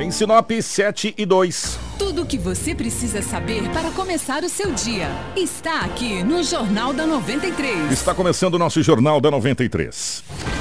Em Sinop, 7 e 2. Tudo o que você precisa saber para começar o seu dia está aqui no Jornal da 93. Está começando o nosso Jornal da 93.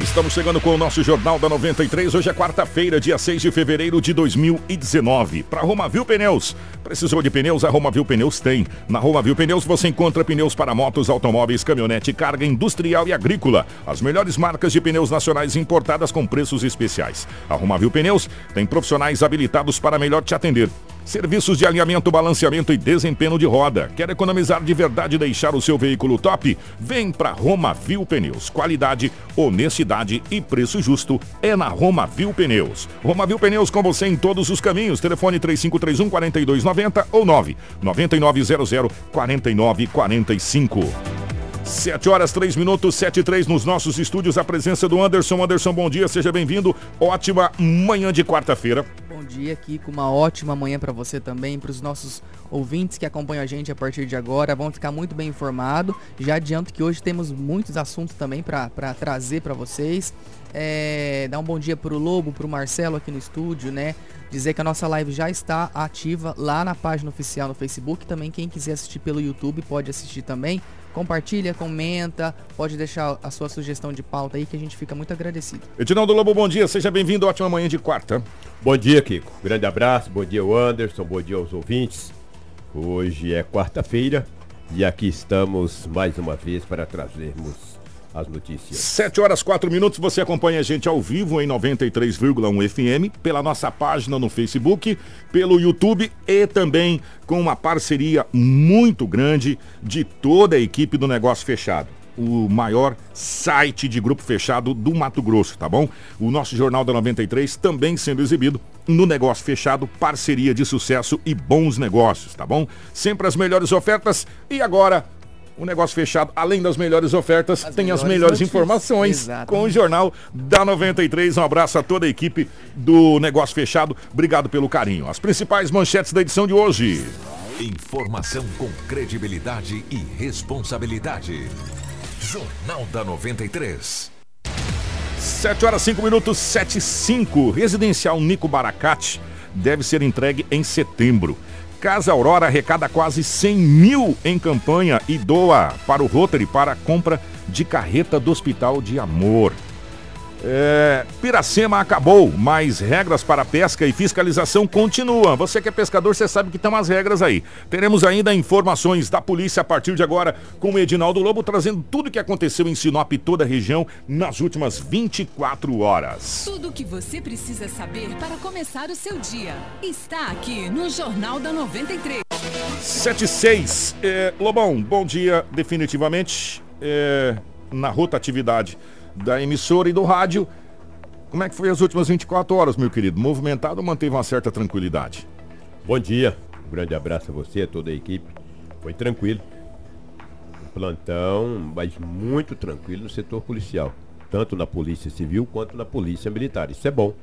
Estamos chegando com o nosso Jornal da 93. Hoje é quarta-feira, dia 6 de fevereiro de 2019. Para Romavil Pneus. Precisou de pneus? A Romavil Pneus tem. Na Romavil Pneus você encontra pneus para motos, automóveis, caminhonete, carga industrial e agrícola. As melhores marcas de pneus nacionais importadas com preços especiais. A Romavil Pneus tem profissionais habilitados para melhor te atender. Serviços de alinhamento, balanceamento e desempenho de roda. Quer economizar de verdade e deixar o seu veículo top? Vem para Romavil Pneus. Qualidade, honestidade e preço justo é na Romavil Pneus. Romavil Pneus com você em todos os caminhos. Telefone 3531 4290 ou 9 9900 4945. 7 horas 3 minutos, 7 e 3 nos nossos estúdios. A presença do Anderson. Anderson, bom dia, seja bem-vindo. Ótima manhã de quarta-feira. Bom dia, aqui com uma ótima manhã para você também, para os nossos ouvintes que acompanham a gente a partir de agora. Vão ficar muito bem informados. Já adianto que hoje temos muitos assuntos também para trazer para vocês. É, dar um bom dia para o Lobo, para o Marcelo aqui no estúdio, né? Dizer que a nossa live já está ativa lá na página oficial no Facebook. Também quem quiser assistir pelo YouTube pode assistir também. Compartilha, comenta, pode deixar a sua sugestão de pauta aí que a gente fica muito agradecido. Edinaldo Lobo, bom dia, seja bem-vindo, ótima manhã de quarta. Bom dia, Kiko. Grande abraço, bom dia, Anderson, bom dia aos ouvintes. Hoje é quarta-feira e aqui estamos mais uma vez para trazermos as notícias. 7 horas 4 minutos, você acompanha a gente ao vivo em 93,1 FM, pela nossa página no Facebook, pelo YouTube e também com uma parceria muito grande de toda a equipe do Negócio Fechado o maior site de grupo fechado do Mato Grosso, tá bom? O nosso Jornal da 93 também sendo exibido no Negócio Fechado, parceria de sucesso e bons negócios, tá bom? Sempre as melhores ofertas e agora o negócio fechado, além das melhores ofertas, as tem melhores as melhores notícias. informações Exatamente. com o Jornal da 93. Um abraço a toda a equipe do Negócio Fechado. Obrigado pelo carinho. As principais manchetes da edição de hoje. Informação com credibilidade e responsabilidade. Jornal da 93. 7 horas 5 minutos, 7 e 5. Residencial Nico Baracate deve ser entregue em setembro. Casa Aurora arrecada quase 100 mil em campanha e doa para o Rotary para a compra de carreta do Hospital de Amor. É, Piracema acabou, mas regras para pesca e fiscalização continuam. Você que é pescador, você sabe que estão as regras aí. Teremos ainda informações da polícia a partir de agora com o Edinaldo Lobo trazendo tudo o que aconteceu em Sinop e toda a região nas últimas 24 horas. Tudo o que você precisa saber para começar o seu dia está aqui no Jornal da 93. 76. É, Lobão, bom dia definitivamente é, na rotatividade da emissora e do rádio. Como é que foi as últimas 24 horas, meu querido? Movimentado ou manteve uma certa tranquilidade? Bom dia, um grande abraço a você, a toda a equipe. Foi tranquilo. Um plantão, mas muito tranquilo no setor policial. Tanto na polícia civil quanto na polícia militar. Isso é bom.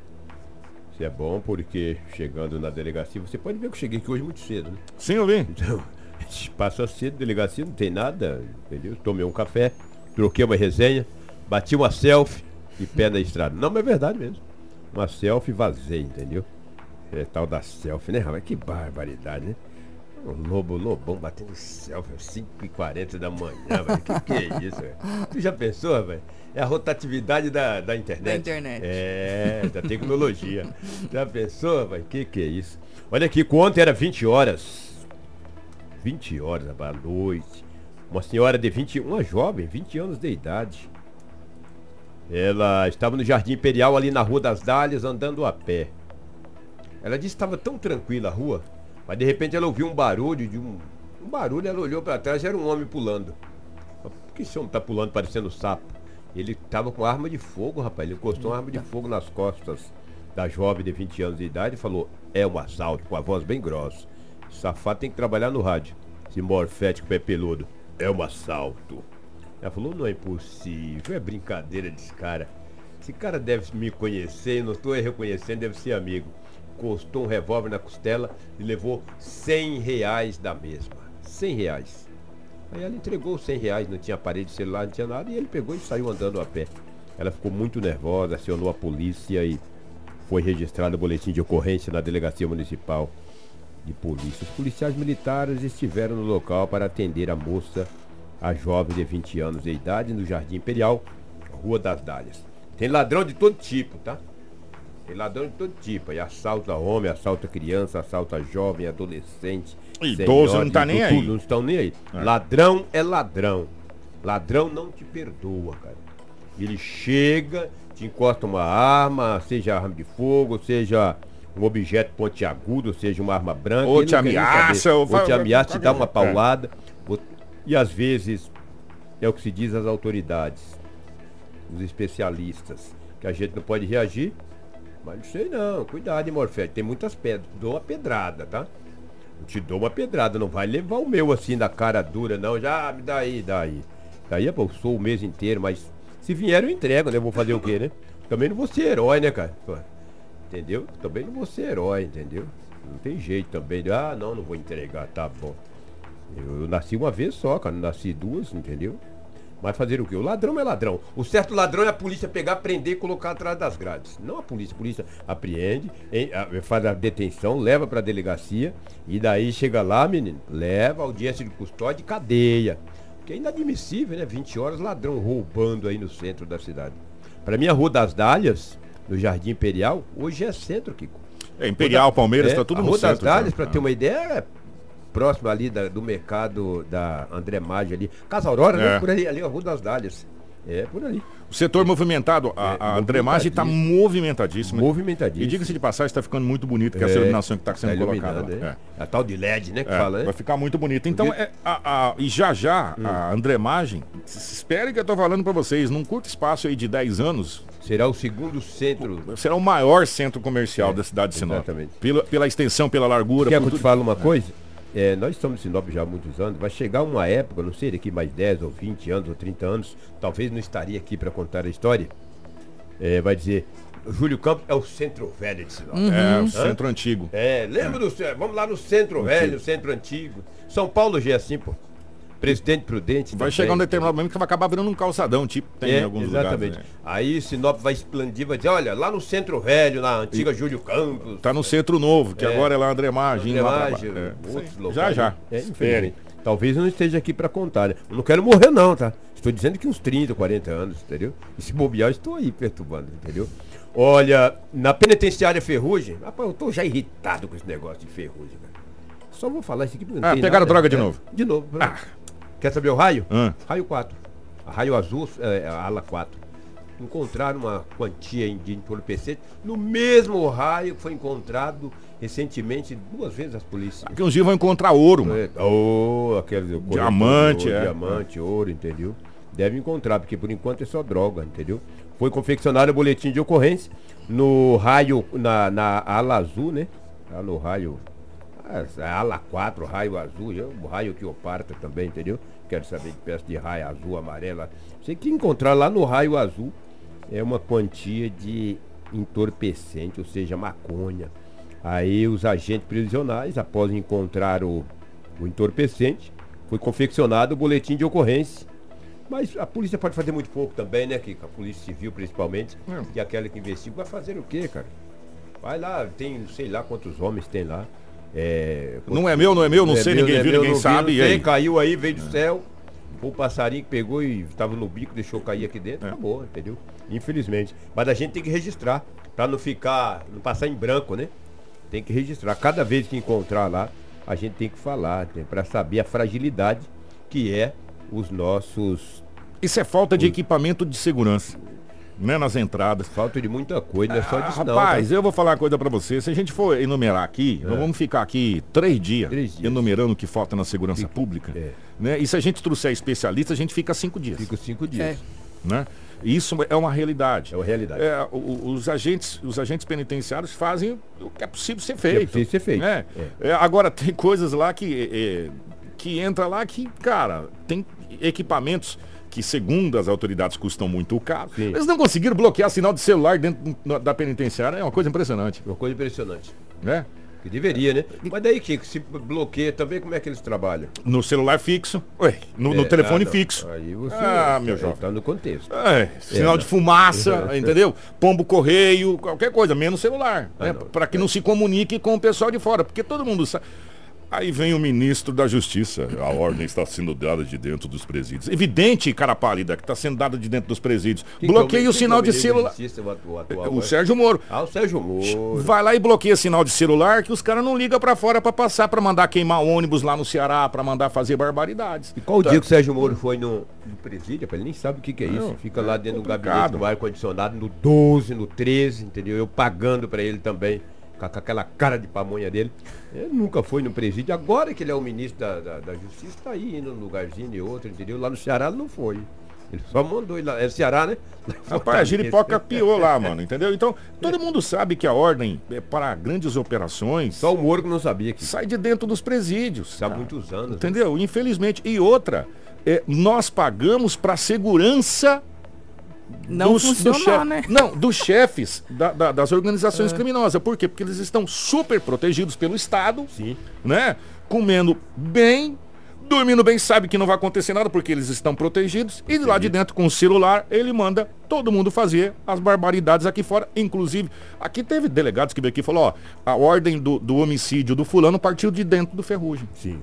Isso é bom porque chegando na delegacia, você pode ver que eu cheguei aqui hoje muito cedo, né? Sim, eu vi. Então, passa cedo, delegacia, não tem nada, entendeu? Tomei um café, troquei uma resenha. Bati uma selfie e pé na estrada. Não, mas é verdade mesmo. Uma selfie vazei, entendeu? É tal da selfie, né, rapaz? Que barbaridade, né? O lobo, lobão batendo selfie às 5h40 da manhã, velho. Que que é isso, velho? Tu já pensou, velho? É a rotatividade da, da internet. Da internet. É, da tecnologia. já pensou, velho? Que que é isso? Olha aqui, ontem era 20 horas. 20 horas à noite. Uma senhora de 20, uma jovem, 20 anos de idade ela estava no Jardim Imperial, ali na Rua das Dálias, andando a pé. Ela disse que estava tão tranquila a rua, mas de repente ela ouviu um barulho de um. Um barulho, ela olhou para trás, era um homem pulando. Por que esse homem está pulando parecendo sapo? Ele estava com arma de fogo, rapaz. Ele encostou uma arma de fogo nas costas da jovem de 20 anos de idade e falou, é um assalto, com a voz bem grossa. Safado tem que trabalhar no rádio. Esse morfético pé peludo, é um assalto. Ela falou, não é impossível, é brincadeira desse cara. Esse cara deve me conhecer, não estou reconhecendo, deve ser amigo. Costou um revólver na costela e levou 100 reais da mesma. 100 reais. Aí ela entregou os 100 reais, não tinha aparelho de celular, não tinha nada, e ele pegou e saiu andando a pé. Ela ficou muito nervosa, acionou a polícia e foi registrado o boletim de ocorrência na delegacia municipal de polícia. Os policiais militares estiveram no local para atender a moça, a jovem de 20 anos de idade, no Jardim Imperial, Rua das Dálias. Tem ladrão de todo tipo, tá? Tem ladrão de todo tipo. Aí assalta homem, assalta criança, assalta jovem, adolescente. Idoso não tá nem tudo, aí. Não estão nem aí. É. Ladrão é ladrão. Ladrão não te perdoa, cara. Ele chega, te encosta uma arma, seja arma de fogo, seja um objeto pontiagudo, seja uma arma branca. Ou te ameaça, ou ou te ameaça, te dá uma É. paulada. Ou- E às vezes, é o que se diz às autoridades, os especialistas, que a gente não pode reagir, mas não sei não, cuidado, hein, Morfete, tem muitas pedras, dou uma pedrada, tá? Eu te dou uma pedrada, não vai levar o meu assim na cara dura, não, já me dá aí, dá aí. Daí eu sou o mês inteiro, mas se vier eu entrego, né? Vou fazer o quê, né? Também não vou ser herói, né, cara? Entendeu? Também não vou ser herói, entendeu? Não tem jeito também. de, Ah, não, não vou entregar, tá bom. Eu, eu nasci uma vez só, cara, não nasci duas, entendeu? Mas fazer o quê? O ladrão é ladrão. O certo ladrão é a polícia pegar, prender e colocar atrás das grades. Não a polícia. A polícia apreende, a- faz a detenção, leva pra delegacia e daí chega lá, menino, leva audiência de custódia e cadeia. Porque é inadmissível, né? 20 horas ladrão roubando aí no centro da cidade. Pra mim, a Rua das Dálias, no Jardim Imperial, hoje é centro, Kiko. É, Imperial, Palmeiras, É, tá tudo a no Rua das centro. Dálias, já. pra ter uma ideia, é próximo ali da- do mercado da André Maggi ali. Casa Aurora, É. né? Por ali, ali, a Rua das Dálias. É, por ali. O setor movimentado, a, É, a André Maggi tá movimentadíssima. Movimentadíssimo. E diga-se de passagem, está ficando muito bonito, que é a É, iluminação que está sendo tá colocada é. É. A tal de LED, né? Que É, fala, né? vai ficar muito bonito. Então, é, a, a- e já já, Hum. a s- espere que eu tô falando para vocês, num curto espaço aí de 10 anos, Será o segundo centro. será o maior centro comercial É, da cidade de Sinop. exatamente. Pela, pela extensão, pela largura. Quer que eu te fale uma coisa? É, nós estamos em Sinop já há muitos anos. Vai chegar uma época, não sei, daqui mais 10 ou 20 anos ou 30 anos, talvez não estaria aqui para contar a história. É, vai dizer, Júlio Campos é o centro velho de Sinop. É, o centro antigo. É, lembra do. ce- Vamos lá no centro velho, centro antigo. São Paulo já é assim, pô. Presidente Prudente. Vai chegar um determinado momento que vai acabar virando um calçadão, tipo tem É, em alguns exatamente. lugares. né? Aí Sinop vai expandir, vai dizer, olha, lá no centro velho, na antiga Júlio Campos. Tá no centro novo, que É. agora é lá André pra André. Maggi, É, Já, já. né? É, infelizmente. Talvez eu não esteja aqui para contar, né? Eu não quero morrer não, tá? Estou dizendo que uns 30, 40 anos, entendeu? E se bobear, eu estou aí perturbando, entendeu? Olha, na penitenciária Ferrugem, rapaz, eu tô já irritado com esse negócio de Ferrugem, cara. Só vou falar isso aqui não Ah, pegaram nada. droga de É, novo? De novo. Quer saber o raio? Ah. Raio 4. A raio azul, é, a ala 4. Encontraram uma quantia de entorpecente no mesmo raio que foi encontrado recentemente duas vezes as polícias. Daqui uns dias vão encontrar ouro, mano. É, Oh, aquele Diamante, ouro, é. diamante, ouro, entendeu? Deve encontrar, porque por enquanto é só droga, entendeu? Foi confeccionado o boletim de ocorrência no raio, na, na ala azul, né? Lá no raio, ah, a ala 4, raio azul, é o raio que oparta também, entendeu? Quero saber que peça de raio azul, amarela. Você que encontrar lá no raio azul é uma quantia de entorpecente, ou seja, maconha. Aí os agentes prisionais, após encontrar o, o entorpecente, foi confeccionado o boletim de ocorrência. Mas a polícia pode fazer muito pouco também, né, Kiko? A polícia civil, principalmente, É. é aquela que investiga, vai fazer o quê, cara? Vai lá, tem sei lá quantos homens tem lá. É, Não é meu, não é meu, não sei, meu, ninguém é viu, meu, ninguém vi, sabe. E aí? caiu aí, veio do céu. Um passarinho que pegou e estava no bico, deixou cair aqui dentro, É. acabou, entendeu? Infelizmente. Mas a gente tem que registrar, para não ficar, não passar em branco, né? Tem que registrar. Cada vez que encontrar lá, a gente tem que falar, para saber a fragilidade que é os nossos. Isso é falta de equipamento de segurança, né, nas entradas. Falta de muita coisa, é só Ah, disso não. rapaz, tá? eu vou falar uma coisa pra você. Se a gente for enumerar aqui, nós vamos ficar aqui três dias, Três dias. enumerando o que falta na segurança pública. é. Né? E se a gente trouxer especialista, a gente fica cinco dias. Fica cinco dias. É. Né? Isso é uma realidade. É uma realidade. É, os, agentes, os agentes penitenciários fazem o que é possível ser feito. possível ser feito. né? É. É, agora, tem coisas lá que, é, que entra lá que, cara, tem equipamentos que, segundo as autoridades, custam muito caro. Sim. Eles não conseguiram bloquear sinal de celular dentro da penitenciária. É uma coisa impressionante. Uma coisa impressionante. Né? Que deveria, né? Mas daí, Kiko, se bloqueia também, como é que eles trabalham? No celular fixo. Ué, no, no É, telefone ah, fixo. Aí você Ah, meu tá- jovem. tá no contexto. É, sinal É, de fumaça, entendeu? Pombo correio, qualquer coisa, menos celular. Ah, né? Para que não se comunique com o pessoal de fora, porque todo mundo sabe. Aí vem o ministro da Justiça. A ordem está sendo dada de dentro dos presídios. Evidente, cara pálida, que está sendo dada de dentro dos presídios. Quem que é Bloqueia quem o sinal é de celular. O agora? Sérgio Moro. Ah, o Sérgio Moro. Vai lá e bloqueia sinal de celular que os caras não ligam para fora para passar, para mandar queimar ônibus lá no Ceará, para mandar fazer barbaridades. E qual o dia que o Sérgio Moro foi no, no presídio? Ele nem sabe o que, que é isso. Não, Fica lá dentro do gabinete, no ar-condicionado, no 12, no 13, entendeu? Eu pagando pra ele também, com, com aquela cara de pamonha dele. Ele nunca foi no presídio. Agora que ele é o ministro da, da, da Justiça, tá aí indo num lugarzinho e outro, entendeu? Lá no Ceará ele não foi. Ele só mandou ele lá. É Ceará, né? Rapaz, a giripoca piou lá, mano, entendeu? Então, todo mundo sabe que a ordem é para grandes operações Só o Moro que não sabia que sai de dentro dos presídios. cara. muitos anos. né? Entendeu? Infelizmente. E outra, é, nós pagamos para segurança Não dos, do chefe- né? Não, dos chefes da- da- das organizações criminosas. Por quê? Porque eles estão super protegidos pelo Estado, Sim. né? Comendo bem, dormindo bem, sabe que não vai acontecer nada porque eles estão protegidos. E de lá de dentro, com o celular, ele manda todo mundo fazer as barbaridades aqui fora. Inclusive, aqui teve delegados que veio aqui e falou, ó, a ordem do, do homicídio do fulano partiu de dentro do ferrugem. Sim.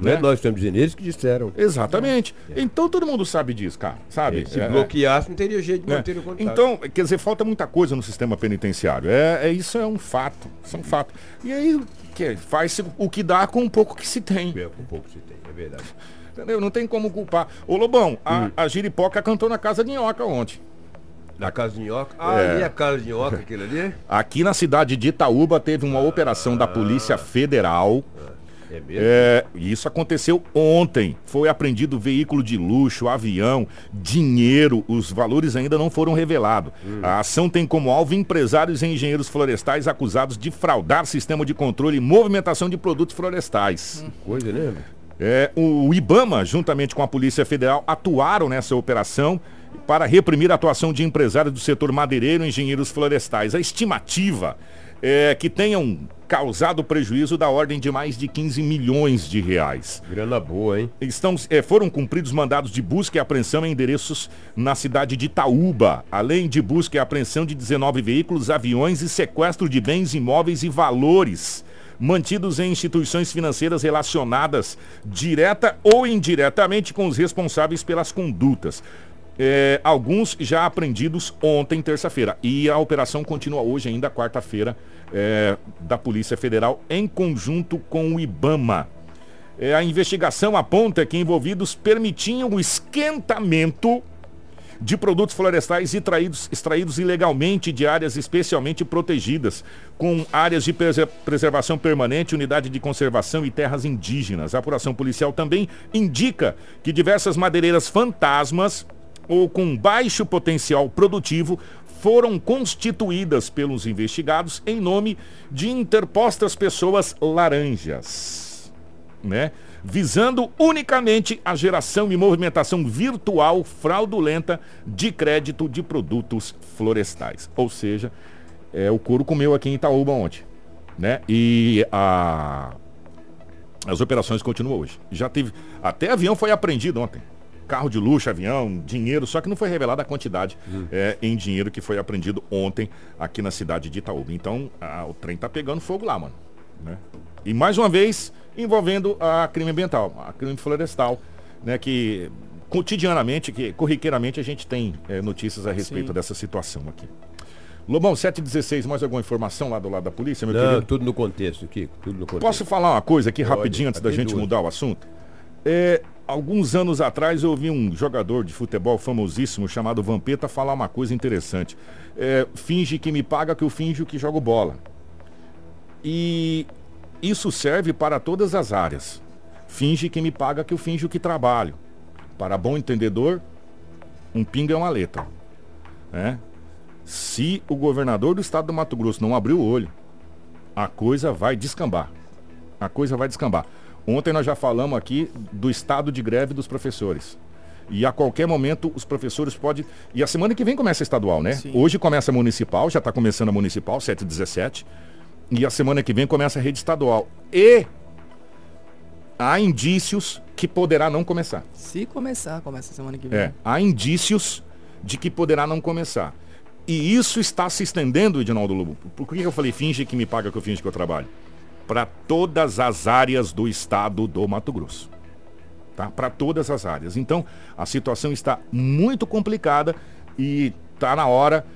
Não é Né? nós estamos dizendo, eles que disseram. Exatamente. Então todo mundo sabe disso, cara. Sabe? Se É, bloqueasse, não teria jeito de né? manter o contato. Então, quer dizer, falta muita coisa no sistema penitenciário. É, é isso é um fato. Isso é um fato. E aí que faz o que dá com um pouco que se tem. É, com pouco se tem, é verdade. Entendeu? Não tem como culpar. Ô Lobão, a, Hum. a Giripoca cantou na casa de Nhoca ontem. Na casa de nhoca. Ah, É. ali é a casa de nhoca, aquilo ali? Aqui na cidade de Itaúba teve uma operação da Polícia Federal. É mesmo? É, e isso aconteceu ontem. Foi apreendido veículo de luxo, avião, dinheiro. Os valores ainda não foram revelados. A ação tem como alvo empresários e engenheiros florestais acusados de fraudar sistema de controle e movimentação de produtos florestais. Coisa, né? É, o IBAMA, juntamente com a Polícia Federal, atuaram nessa operação para reprimir a atuação de empresários do setor madeireiro e engenheiros florestais. A estimativa é que tenham causado prejuízo da ordem de mais de 15 milhões de reais. Grana boa, hein? Estão, eh, foram cumpridos mandados de busca e apreensão em endereços na cidade de Itaúba, além de busca e apreensão de 19 veículos, aviões e sequestro de bens imóveis e valores mantidos em instituições financeiras relacionadas direta ou indiretamente com os responsáveis pelas condutas. Eh, alguns já apreendidos ontem, terça-feira. E a operação continua hoje, ainda quarta-feira, eh, da Polícia Federal, em conjunto com o IBAMA. É, a investigação aponta que envolvidos permitiam o esquentamento de produtos florestais extraídos, extraídos ilegalmente de áreas especialmente protegidas, com áreas de prese- preservação permanente, unidade de conservação e terras indígenas. A apuração policial também indica que diversas madeireiras fantasmas ou com baixo potencial produtivo foram constituídas pelos investigados em nome de interpostas pessoas laranjas né? Visando unicamente a geração e movimentação virtual fraudulenta de crédito de produtos florestais. Ou seja, é, o couro comeu aqui em Itaúba ontem, né? E a, as operações continuam hoje. Já teve. Até avião foi apreendido ontem. Carro de luxo, avião, dinheiro, só que não foi revelada a quantidade é, em dinheiro que foi apreendido ontem aqui na cidade de Itaúba. Então, a- o trem tá pegando fogo lá, mano. né? E mais uma vez, envolvendo a crime ambiental, a crime florestal, né? Que cotidianamente, que corriqueiramente a gente tem é, notícias a respeito Sim. dessa situação aqui. Lobão, 716, mais alguma informação lá do lado da polícia, meu Não, querido? tudo no contexto, Kiko. Tudo no contexto. Posso falar uma coisa aqui Pode, rapidinho antes da gente mudar o assunto? É, alguns anos atrás eu ouvi um jogador de futebol famosíssimo chamado Vampeta falar uma coisa interessante. É, finge que me paga que eu finjo que jogo bola. E isso serve para todas as áreas. Finge que me paga que eu finjo que trabalho. Para bom entendedor, um pinga é uma letra. né? Se o governador do estado do Mato Grosso não abrir o olho, a coisa vai descambar. A coisa vai descambar. Ontem nós já falamos aqui do estado de greve dos professores. E a qualquer momento os professores podem. E a semana que vem começa a estadual, né? Sim. Hoje começa a municipal, já está começando a municipal, 7 e 17. E a semana que vem começa a rede estadual. E há indícios que poderá não começar. Se começar, começa semana que vem. É, há indícios de que poderá não começar. E isso está se estendendo, Edinaldo Lobo. Por que eu falei finge que me paga que eu finge que eu trabalho? Para todas as áreas do estado do Mato Grosso. Tá? Para todas as áreas. Então, a situação está muito complicada e está na hora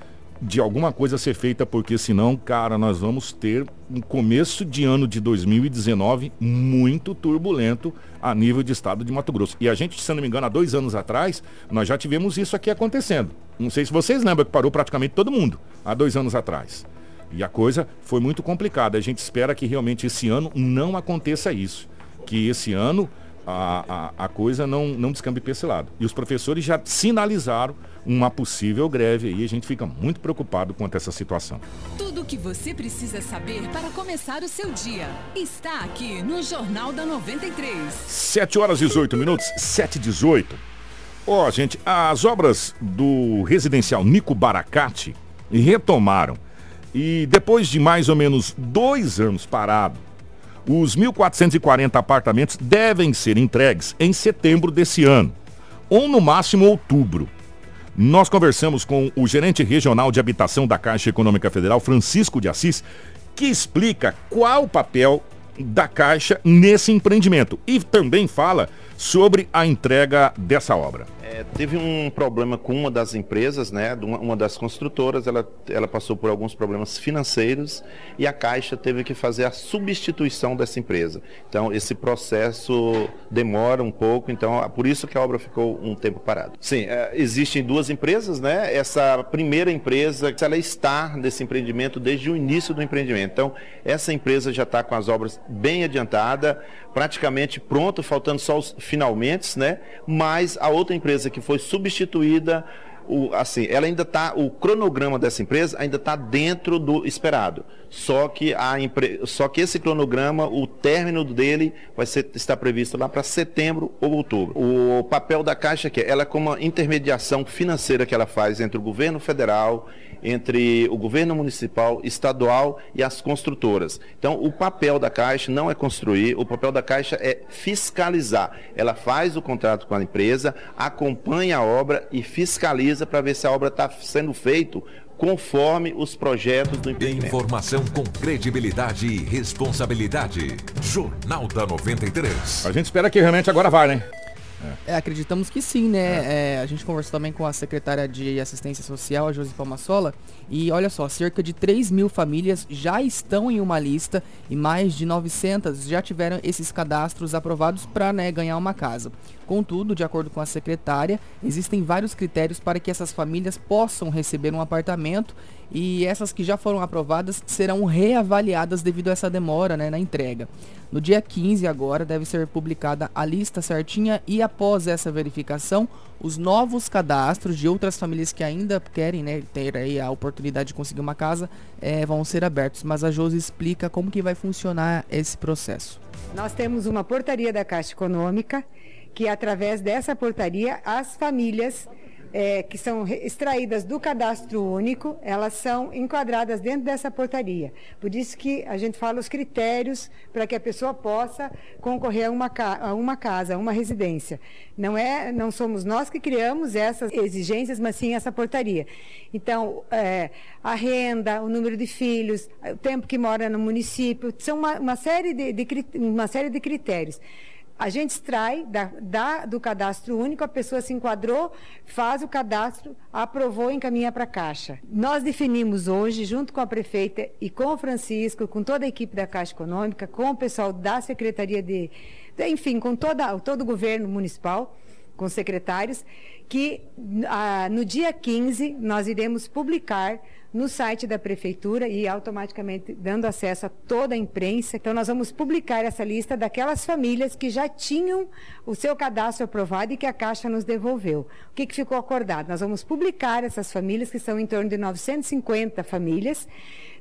de alguma coisa ser feita, porque senão, cara, nós vamos ter um começo de ano de 2019 muito turbulento a nível de estado de Mato Grosso. E a gente, se não me engano, há dois anos atrás, nós já tivemos isso aqui acontecendo. Não sei se vocês lembram que parou praticamente todo mundo há dois anos atrás. E a coisa foi muito complicada. A gente espera que realmente esse ano não aconteça isso. Que esse ano a, a, a coisa não, não descambe para esse lado. E os professores já sinalizaram uma possível greve aí. A gente fica muito preocupado quanto a essa situação. Tudo o que você precisa saber para começar o seu dia está aqui no Jornal da 93. 7 horas e 18 minutos, 7 e 18. Ó, gente, as obras do residencial Nico Baracate retomaram. E depois de mais ou menos dois anos parado, os 1.440 apartamentos devem ser entregues em setembro desse ano, ou no máximo outubro. Nós conversamos com o gerente regional de habitação da Caixa Econômica Federal, Francisco de Assis, que explica qual o papel da Caixa nesse empreendimento e também fala sobre a entrega dessa obra. É, teve um problema com uma das empresas, né, uma, uma das construtoras, ela, ela passou por alguns problemas financeiros e a Caixa teve que fazer a substituição dessa empresa. Então, esse processo demora um pouco, então, por isso que a obra ficou um tempo parada. Sim, é, existem duas empresas, né, essa primeira empresa, ela está nesse empreendimento desde o início do empreendimento. Então, essa empresa já está com as obras bem adiantada, praticamente pronto, faltando só os finalmente, né, mas a outra empresa que foi substituída, o, assim, ela ainda está, o cronograma dessa empresa ainda está dentro do esperado. Só que, a empre... Só que esse cronograma, o término dele vai ser, está previsto lá para setembro ou outubro. O papel da Caixa que é, ela é como uma intermediação financeira que ela faz entre o governo federal entre o governo municipal, estadual e as construtoras. Então, o papel da Caixa não é construir, o papel da Caixa é fiscalizar. Ela faz o contrato com a empresa, acompanha a obra e fiscaliza para ver se a obra está sendo feita conforme os projetos do empreendimento. Informação com credibilidade e responsabilidade. Jornal da 93. A gente espera que realmente agora vai, né? É, acreditamos que sim, né? É, a gente conversou também com a secretária de Assistência Social, a Josi Palmassola, e olha só, cerca de 3 mil famílias já estão em uma lista e mais de 900 já tiveram esses cadastros aprovados para né, ganhar uma casa. Contudo, de acordo com a secretária, existem vários critérios para que essas famílias possam receber um apartamento e essas que já foram aprovadas serão reavaliadas devido a essa demora né, na entrega. No dia 15 agora deve ser publicada a lista certinha e após essa verificação, os novos cadastros de outras famílias que ainda querem né, ter aí a oportunidade de conseguir uma casa é, vão ser abertos. Mas a Josi explica como que vai funcionar esse processo. Nós temos uma portaria da Caixa Econômica que através dessa portaria as famílias é, que são extraídas do cadastro único, elas são enquadradas dentro dessa portaria. Por isso que a gente fala os critérios para que a pessoa possa concorrer a uma, a uma casa, a uma residência. Não, é, não somos nós que criamos essas exigências, mas sim essa portaria. Então, é, a renda, o número de filhos, o tempo que mora no município, são uma, uma série, de, de, uma série de critérios. A gente extrai da, da, do cadastro único, a pessoa se enquadrou, faz o cadastro, aprovou e encaminha para a Caixa. Nós definimos hoje, junto com a prefeita e com o Francisco, com toda a equipe da Caixa Econômica, com o pessoal da Secretaria de. Enfim, com toda, todo o governo municipal, com secretários, que ah, no dia 15 nós iremos publicar no site da prefeitura e automaticamente dando acesso a toda a imprensa. Então nós vamos publicar essa lista daquelas famílias que já tinham o seu cadastro aprovado e que a Caixa nos devolveu. O que, que ficou acordado? Nós vamos publicar essas famílias, que são em torno de 950 famílias.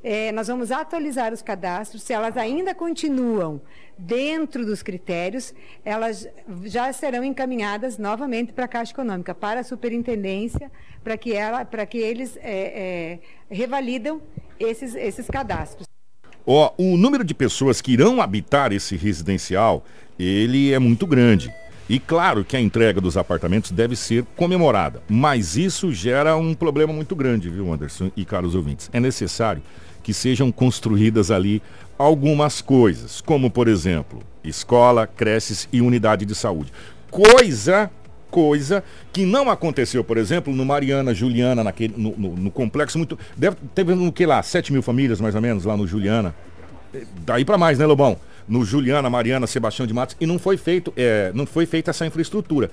É, nós vamos atualizar os cadastros. Se elas ainda continuam dentro dos critérios, elas já serão encaminhadas novamente para a Caixa Econômica, para a Superintendência, para que, ela, para que eles é, é, revalidam esses, esses cadastros. Ó, o número de pessoas que irão habitar esse residencial, ele é muito grande. E claro que a entrega dos apartamentos deve ser comemorada, mas isso gera um problema muito grande, viu, Anderson e caros ouvintes. É necessário que sejam construídas ali algumas coisas, como por exemplo, escola, creches e unidade de saúde. Coisa coisa que não aconteceu, por exemplo, no Mariana, Juliana, naquele, no, no, no complexo muito. Deve, teve no que lá? 7 mil famílias, mais ou menos, lá no Juliana. Daí para mais, né, Lobão? No Juliana, Mariana, Sebastião de Matos, e não foi feito, é, não foi feita essa infraestrutura.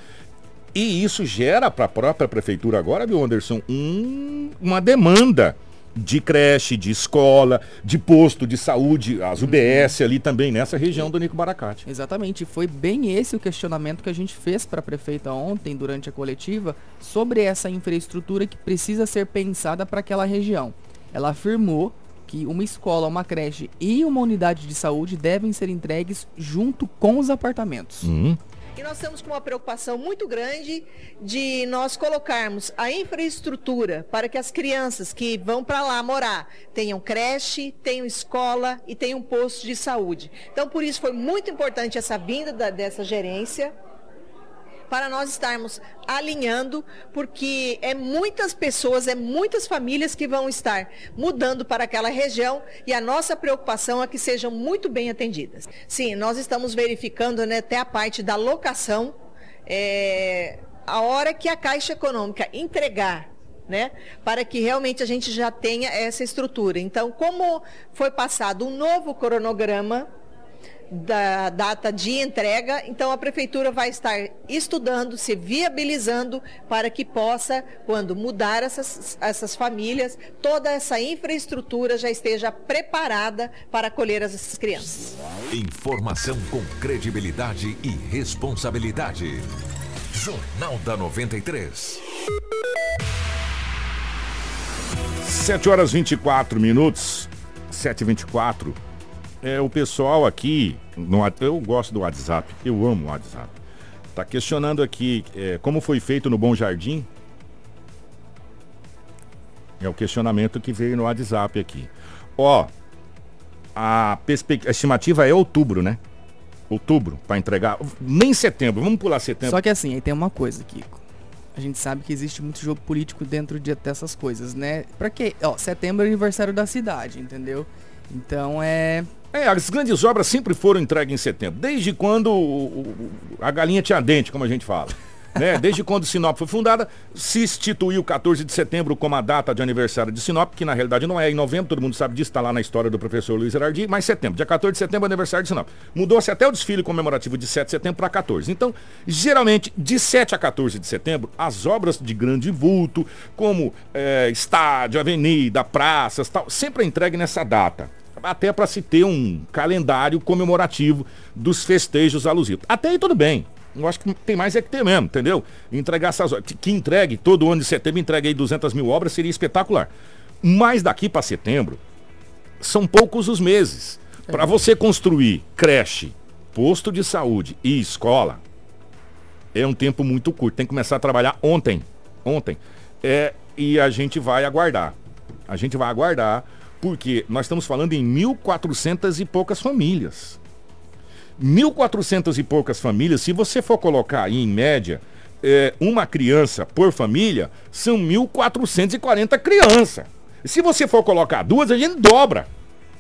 E isso gera para a própria prefeitura agora, viu, Anderson, um, uma demanda de creche, de escola, de posto de saúde, as UBS ali também nessa região do Nico Baracate. Exatamente, foi bem esse o questionamento que a gente fez para a prefeita ontem durante a coletiva sobre essa infraestrutura que precisa ser pensada para aquela região. Ela afirmou que uma escola, uma creche e uma unidade de saúde devem ser entregues junto com os apartamentos. Uhum. E nós estamos com uma preocupação muito grande de nós colocarmos a infraestrutura para que as crianças que vão para lá morar tenham creche, tenham escola e tenham posto de saúde. Então, por isso foi muito importante essa vinda da, dessa gerência para nós estarmos alinhando, porque é muitas pessoas, é muitas famílias que vão estar mudando para aquela região e a nossa preocupação é que sejam muito bem atendidas. Sim, nós estamos verificando né, até a parte da locação, é, a hora que a Caixa Econômica entregar né? Para que realmente a gente já tenha essa estrutura. Então, como foi passado um novo cronograma da data de entrega, então a prefeitura vai estar estudando, se viabilizando para que possa, quando mudar essas, essas famílias, toda essa infraestrutura já esteja preparada para acolher essas crianças. Informação com credibilidade e responsabilidade. Jornal da 93. 7 horas 24 minutos. 7h24 é, o pessoal aqui, no, eu gosto do WhatsApp, eu amo o WhatsApp. Tá questionando aqui é, como foi feito no Bom Jardim. É o questionamento que veio no WhatsApp aqui. Ó, a, a estimativa é outubro, né? Outubro, para entregar. Nem setembro, vamos pular setembro. Só que assim, aí tem uma coisa, Kiko. A gente sabe que existe muito jogo político dentro de, dessas coisas, né? Pra quê? Ó, setembro é aniversário da cidade, entendeu? Então é é, as grandes obras sempre foram entregues em setembro, desde quando o, o, a galinha tinha dente, como a gente fala. Né? Desde quando Sinop foi fundada, se instituiu 14 de setembro como a data de aniversário de Sinop, que na realidade não é em novembro, todo mundo sabe disso, está lá na história do professor Luiz Herardi, mas setembro, dia 14 de setembro é aniversário de Sinop. Mudou-se até o desfile comemorativo de 7 de setembro para 14. Então, geralmente, de 7 a 14 de setembro, as obras de grande vulto, como é, estádio, avenida, praças, tal, sempre é entregue nessa data até para se ter um calendário comemorativo dos festejos alusivos. Até aí tudo bem. Eu acho que tem mais é que ter mesmo, entendeu? Entregar essas que entregue todo ano de setembro, entregue aí 200 mil obras, seria espetacular. Mas daqui para setembro, são poucos os meses. É. Para você construir creche, posto de saúde e escola, é um tempo muito curto. Tem que começar a trabalhar ontem. Ontem. É, e a gente vai aguardar. A gente vai aguardar porque nós estamos falando em 1.400 e poucas famílias. 1.400 e poucas famílias, se você for colocar aí em média, é, uma criança por família, são 1.440 crianças. Se você for colocar duas, a gente dobra,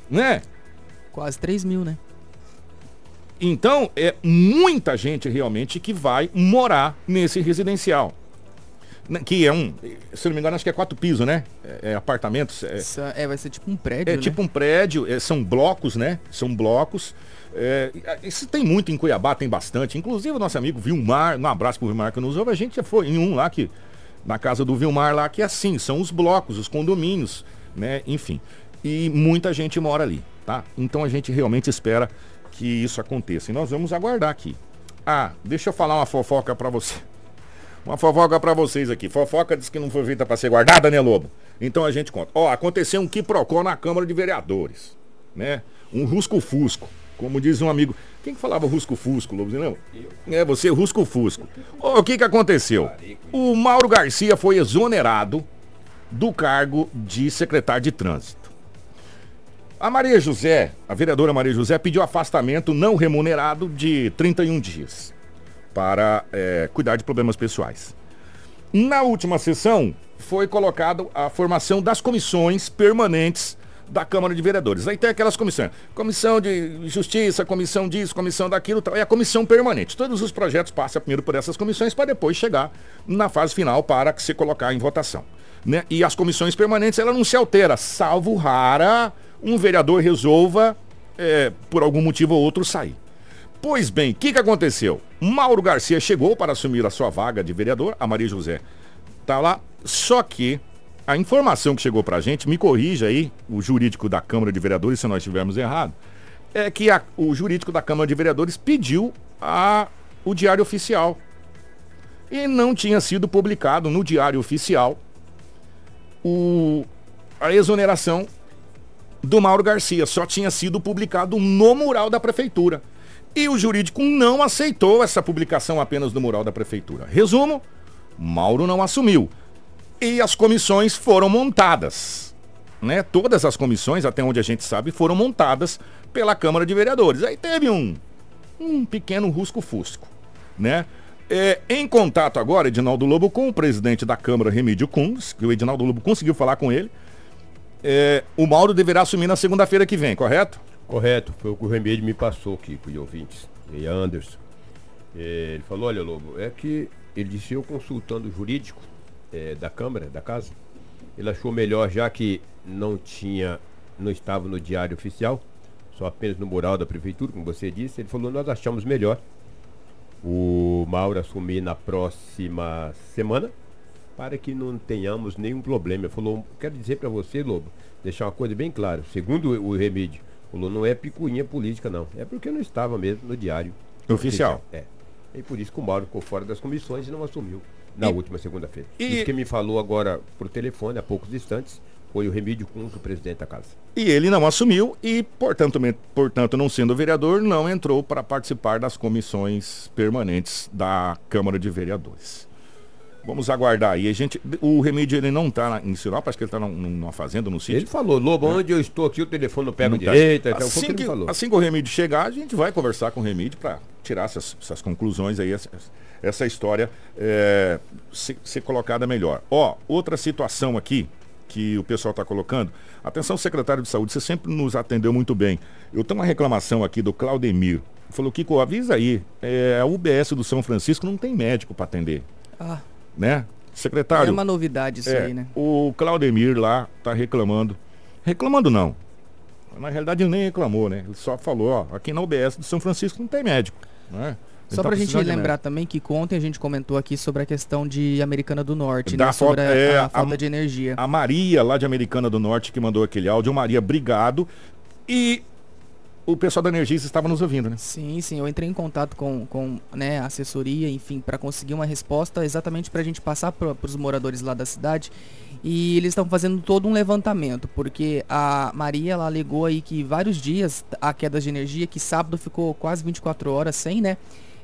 né? Quase 3 mil, né? Então, é muita gente realmente que vai morar nesse residencial. Né, que é um, se não me engano, acho que é quatro pisos, né? É, é apartamentos. É, Isso é, vai ser tipo um prédio, é né? tipo um prédio, é, são blocos, né? São blocos. É, isso tem muito em Cuiabá, tem bastante. Inclusive o nosso amigo Vilmar, um abraço pro Vilmar que nos ouve, a gente já foi em um lá que, na casa do Vilmar lá, que é assim, são os blocos, os condomínios, né? Enfim. E muita gente mora ali, tá? Então a gente realmente espera que isso aconteça. E nós vamos aguardar aqui. Ah, deixa eu falar uma fofoca para você. Uma fofoca para vocês aqui. Fofoca diz que não foi feita para ser guardada, né, Lobo? Então a gente conta. Ó, aconteceu um quiprocó na Câmara de Vereadores, né? Um rusco-fusco, como diz um amigo. Quem que falava rusco-fusco, Lobo? Você lembra? É, você, rusco-fusco. O que que aconteceu? O Mauro Garcia foi exonerado do cargo de secretário de trânsito. A Maria José, a vereadora Maria José, pediu afastamento não remunerado de 31 dias para é, cuidar de problemas pessoais. Na última sessão, foi colocada a formação das comissões permanentes da Câmara de Vereadores. Aí tem aquelas comissões. Comissão de Justiça, comissão disso, comissão daquilo, tal. É a comissão permanente. Todos os projetos passam primeiro por essas comissões para depois chegar na fase final para se colocar em votação. Né? E as comissões permanentes, ela não se altera, salvo rara um vereador resolva, é, por algum motivo ou outro, sair. Pois bem, o que, que aconteceu? Mauro Garcia chegou para assumir a sua vaga de vereador, a Maria José tá lá, só que a informação que chegou pra gente, me corrija aí, o jurídico da Câmara de Vereadores, se nós estivermos errado, é que a- o jurídico da Câmara de Vereadores pediu a, o diário oficial. E não tinha sido publicado no diário oficial o, a exoneração do Mauro Garcia. Só tinha sido publicado no mural da prefeitura. E o jurídico não aceitou essa publicação apenas no mural da prefeitura. Resumo, Mauro não assumiu. E as comissões foram montadas. Né? Todas as comissões, até onde a gente sabe, foram montadas pela Câmara de Vereadores. Aí teve um, um pequeno rusco-fusco. Né? É, em contato agora, Edinaldo Lobo, com o presidente da Câmara, Remídio Kunz, que o Edinaldo Lobo conseguiu falar com ele. É, o Mauro deverá assumir na segunda-feira que vem, correto? Correto, foi o que o remédio me passou aqui para os ouvintes. E Anderson. É, ele falou, olha Lobo, é que ele disse eu consultando o jurídico é, da Câmara, da casa, ele achou melhor, já que não tinha, não estava no diário oficial, só apenas no mural da prefeitura, como você disse, ele falou, nós achamos melhor o Mauro assumir na próxima semana para que não tenhamos nenhum problema. Ele falou, quero dizer para você, Lobo, deixar uma coisa bem clara. Segundo o Remídio, falou, não é picuinha política, não. É porque não estava mesmo no diário Oficial. É. E por isso que o Mauro ficou fora das comissões e não assumiu na E- última segunda-feira. e- Isso que me falou agora por telefone, há poucos instantes, foi o Remídio Cunha, o presidente da casa. E ele não assumiu e, portanto, portanto não sendo vereador, não entrou para participar das comissões permanentes da Câmara de Vereadores. Vamos aguardar aí. A gente, o Remídio ele não está em Sinop, acho que ele está numa fazenda, no sítio. Ele falou, Lobo, onde eu estou aqui, o telefone não pega Não tá. direito. Então, o assim, que que, falou. assim que o Remídio chegar, a gente vai conversar com o Remídio para tirar essas, essas conclusões aí, essa, essa história é, ser, ser colocada melhor. Ó, outra situação aqui que o pessoal está colocando. Atenção, secretário de saúde, você sempre nos atendeu muito bem. Eu tenho uma reclamação aqui do Claudemir. Falou, Kiko, avisa aí, é, a UBS do São Francisco não tem médico para atender, Ah, né? Secretário. é uma novidade isso É, aí, né? O Claudemir lá tá reclamando. Reclamando não. Na realidade ele nem reclamou, né? Ele só falou, ó, aqui na UBS do São Francisco não tem médico. Né? Só tá pra gente precisando de lembrar também que ontem a gente comentou aqui sobre a questão de Americana do Norte, Da né? Sobre a, é, a a- falta de energia. A Maria, lá de Americana do Norte, que mandou aquele áudio. Maria, obrigado. E o pessoal da Energisa estava nos ouvindo, né? Sim, sim, eu entrei em contato com, com né, assessoria, enfim, para conseguir uma resposta exatamente para a gente passar para os moradores lá da cidade. E eles estão fazendo todo um levantamento, porque a Maria ela alegou aí que vários dias a queda de energia, que sábado ficou quase 24 horas sem, né?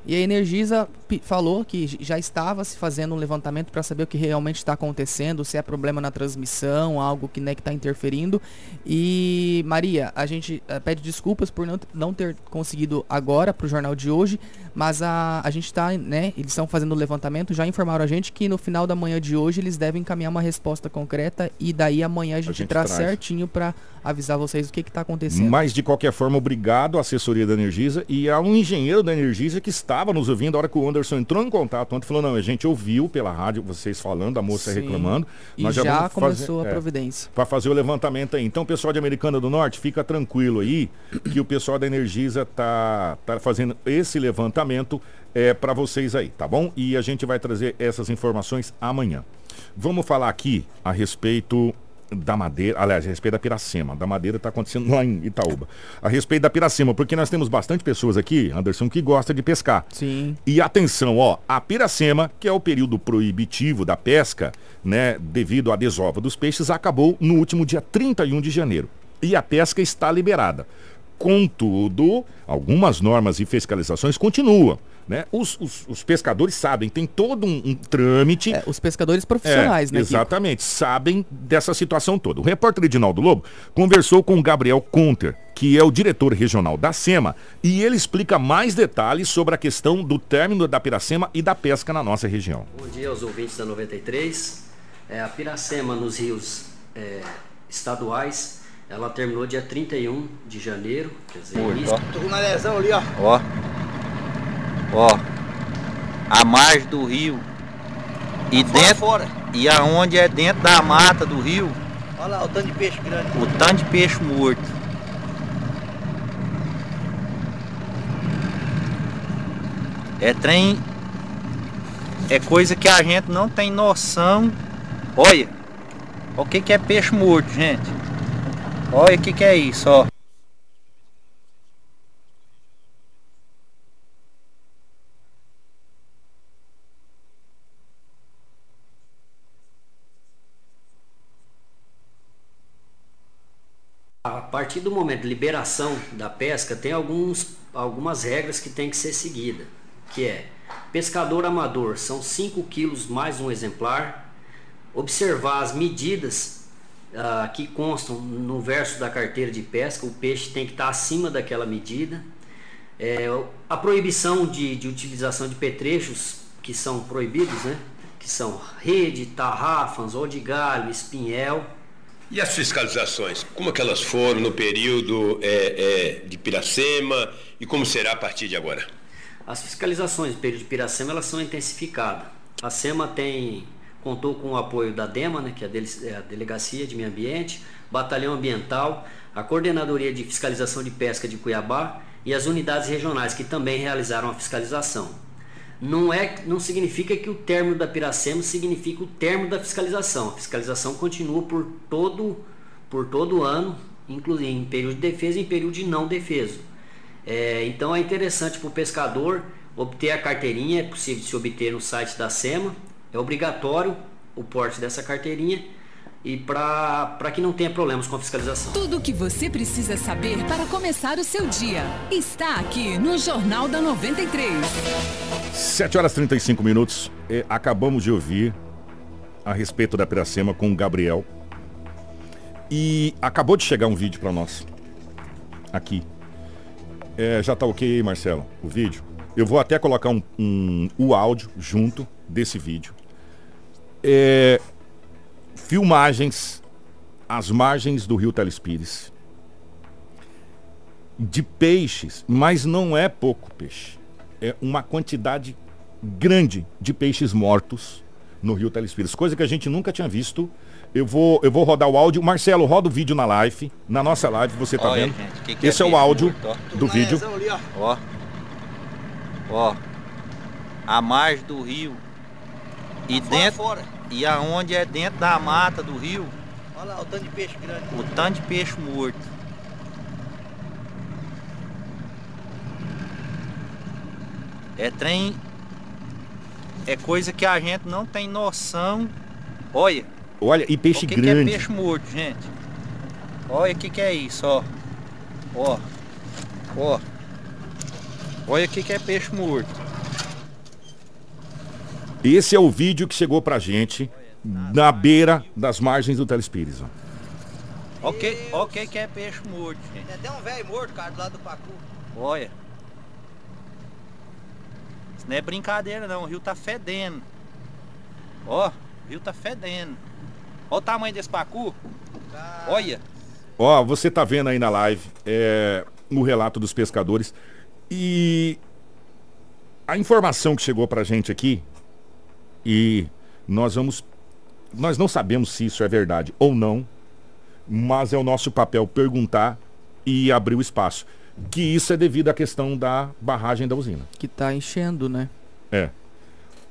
E a Energisa falou que já estava se fazendo um levantamento para saber o que realmente está acontecendo, se é problema na transmissão, algo que né, está interferindo. E Maria, a gente eh, pede desculpas por não, não ter conseguido agora para o jornal de hoje, mas a, a gente está, né? Eles estão fazendo o levantamento, já informaram a gente que no final da manhã de hoje eles devem encaminhar uma resposta concreta e daí amanhã a gente, gente traz, traz. certinho para avisar vocês o que está acontecendo. Mas de qualquer forma, obrigado à assessoria da Energisa e ao engenheiro da Energisa que estava nos ouvindo, a hora que o Anderson entrou em contato ontem, falou, não, a gente ouviu pela rádio vocês falando, a moça Sim. reclamando. E nós já, vamos começou fazer- a é, providência. para fazer o levantamento aí. Então, pessoal de Americana do Norte, fica tranquilo aí que o pessoal da Energisa tá, tá fazendo esse levantamento é, para vocês aí, tá bom? E a gente vai trazer essas informações amanhã. Vamos falar aqui a respeito da madeira, aliás, a respeito da Piracema. Da madeira está acontecendo lá em Itaúba. A respeito da Piracema, porque nós temos bastante pessoas aqui, Anderson, que gosta de pescar. Sim. E atenção, ó, a piracema, que é o período proibitivo da pesca, né, devido à desova dos peixes, acabou no último dia 31 de janeiro. E a pesca está liberada. Contudo, algumas normas e fiscalizações continuam. Né? Os, os- os pescadores sabem, tem todo um, um trâmite. É, os pescadores profissionais, É, né? Kiko? Exatamente, sabem dessa situação toda. O repórter Edinaldo Lobo conversou com o Gabriel Conter, que é o diretor regional da SEMA, e ele explica mais detalhes sobre a questão do término da piracema e da pesca na nossa região. Bom dia aos ouvintes da 93. É, a Piracema nos rios é, estaduais, ela terminou dia 31 de janeiro, quer dizer, início- Tô com uma lesão ali, ó. Ó. Ó. A margem do rio. E dentro. E aonde é dentro da mata do rio, Olha lá, o tanto de peixe grande. o tanto de peixe morto. É trem. É coisa que a gente não tem noção. Olha. O que, que é peixe morto, gente? Olha o que, que é isso, ó. A partir do momento de liberação da pesca, tem alguns, algumas regras que tem que ser seguida, que é pescador amador são 5 quilos mais um exemplar, observar as medidas ah, que constam no verso da carteira de pesca, o peixe tem que estar acima daquela medida, É, a proibição de, de utilização de petrechos que são proibidos, né? que são rede, tarrafa, anzol de galho, espinhel, E as fiscalizações, como que elas foram no período é, é, de Piracema e como será a partir de agora? As fiscalizações do período de Piracema elas são intensificadas. A SEMA tem contou com o apoio da DEMA, né, que é é a Delegacia de Meio Ambiente, Batalhão Ambiental, a Coordenadoria de Fiscalização de Pesca de Cuiabá e as unidades regionais que também realizaram a fiscalização. Não é, não significa que o término da Piracema significa o término da fiscalização. A fiscalização continua por todo por todo ano, inclusive em período de defesa e em período de não defesa. É, então é interessante para o pescador obter a carteirinha, é possível se obter no site da SEMA, é obrigatório o porte dessa carteirinha e para que não tenha problemas com a fiscalização. Tudo o que você precisa saber para começar o seu dia está aqui no Jornal da 93. 7 horas e 35 minutos. É, acabamos de ouvir a respeito da Piracema com o Gabriel. E acabou de chegar um vídeo para nós. Aqui. É, já tá ok aí, Marcelo, o vídeo. Eu vou até colocar um, um- o áudio junto desse vídeo. É, filmagens às margens do rio Telespires. De peixes, mas não é pouco peixe é uma quantidade grande de peixes mortos no Rio Telespires, coisa que a gente nunca tinha visto. Eu vou, eu vou rodar o áudio. Marcelo, roda o vídeo na live. Na nossa live, você tá Olha, vendo? gente, que que Esse é, o peixe áudio morto, ó. do vídeo. Ó. Ó. A margem do rio. E dentro. E aonde é dentro da mata do rio, Olha lá, o tanto de peixe grande. o tanto de peixe morto. É trem. É coisa que a gente não tem noção. Olha. Olha, e peixe o que grande. Que é peixe morto, gente? Olha o que, que é isso, ó. Ó. Ó. Olha o que, que é peixe morto. Esse é o vídeo que chegou pra gente na beira das margens do Telespires. ó. Ok, ok que é peixe morto, gente. Tem até um velho morto, cara, do lado do Pacu. Olha. Isso não é brincadeira não, o rio tá fedendo. Ó, o rio tá fedendo. Olha o tamanho desse pacu. Olha. Ó, você tá vendo aí na live é, o relato dos pescadores. E a informação que chegou pra gente aqui, e nós vamos. Nós não sabemos se isso é verdade ou não, mas é o nosso papel perguntar e abrir o espaço. Que isso é devido à questão da barragem da usina. Que tá enchendo, né? É.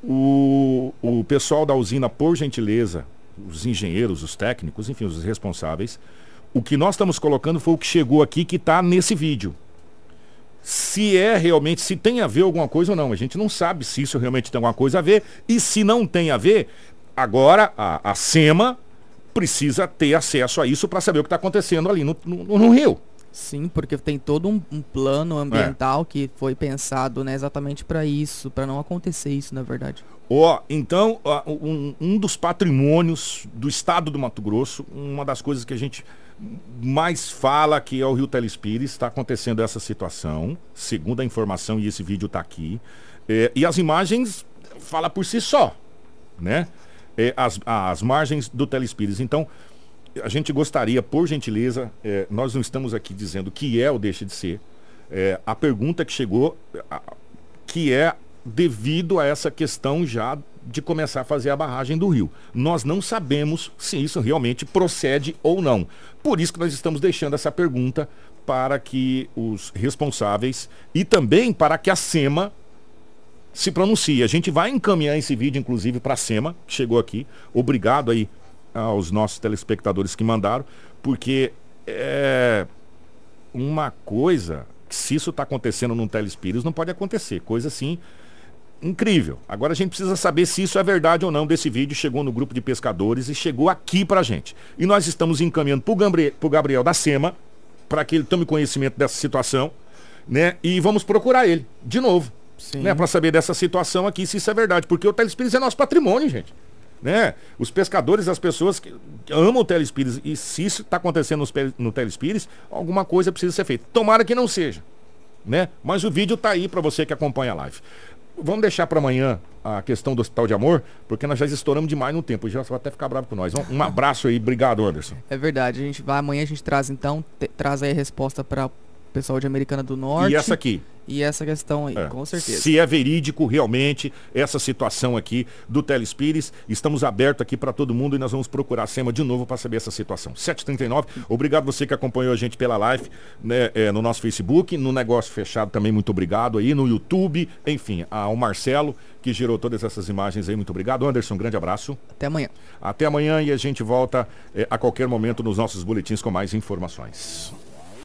O, o pessoal da usina, por gentileza, os engenheiros, os técnicos, enfim, os responsáveis, o que nós estamos colocando foi o que chegou aqui que está nesse vídeo. Se é realmente, se tem a ver alguma coisa ou não. A gente não sabe se isso realmente tem alguma coisa a ver. E se não tem a ver, agora a, a SEMA precisa ter acesso a isso para saber o que está acontecendo ali no, no, no Rio. Sim, porque tem todo um, um plano ambiental que foi pensado né, exatamente para isso, para não acontecer isso, na verdade. Ó, então, ó, um, um dos patrimônios do estado do Mato Grosso, uma das coisas que a gente mais fala que é o Rio Telespires, está acontecendo essa situação, segundo a informação, e esse vídeo está aqui. É, e as imagens fala por si só, né? É, as, as margens do Telespires. Então, a gente gostaria, por gentileza, é, nós não estamos aqui dizendo que é ou deixa de ser. É, a pergunta que chegou, a, que é devido a essa questão já de começar a fazer a barragem do rio. Nós não sabemos se isso realmente procede ou não. Por isso que nós estamos deixando essa pergunta para que os responsáveis e também para que a SEMA se pronuncie. A gente vai encaminhar esse vídeo, inclusive, para a SEMA, que chegou aqui. Obrigado aí aos nossos telespectadores que mandaram, porque é uma coisa que se isso está acontecendo num Telespíritos não pode acontecer. Coisa assim incrível. Agora a gente precisa saber se isso é verdade ou não desse vídeo. Chegou no grupo de pescadores e chegou aqui pra gente. E nós estamos encaminhando pro Gabriel, pro Gabriel da SEMA para que ele tome conhecimento dessa situação, né? E vamos procurar ele de novo, Sim. né? Para saber dessa situação aqui, se isso é verdade, porque o Telespires é nosso patrimônio, gente. Né? Os pescadores, as pessoas que amam o Telespires, e se isso está acontecendo no Telespires, alguma coisa precisa ser feita. Tomara que não seja, né? Mas o vídeo tá aí para você que acompanha a live. Vamos deixar para amanhã a questão do Hospital de Amor, porque nós já estouramos demais no tempo. Já vai até ficar bravo com nós. Um, abraço aí, obrigado, Anderson. É verdade, a gente vai amanhã a gente traz então, traz aí a resposta para pessoal de Americana do Norte. E essa aqui? E essa questão aí, É. com certeza. Se é verídico realmente essa situação aqui do Telespires, estamos abertos aqui para todo mundo e nós vamos procurar a SEMA de novo para saber essa situação. 739, obrigado você que acompanhou a gente pela live, né, é, no nosso Facebook, no Negócio Fechado também, muito obrigado aí, no YouTube, enfim, ao Marcelo que gerou todas essas imagens aí, muito obrigado. Anderson, um grande abraço. Até amanhã. Até amanhã e a gente volta é, a qualquer momento nos nossos boletins com mais informações.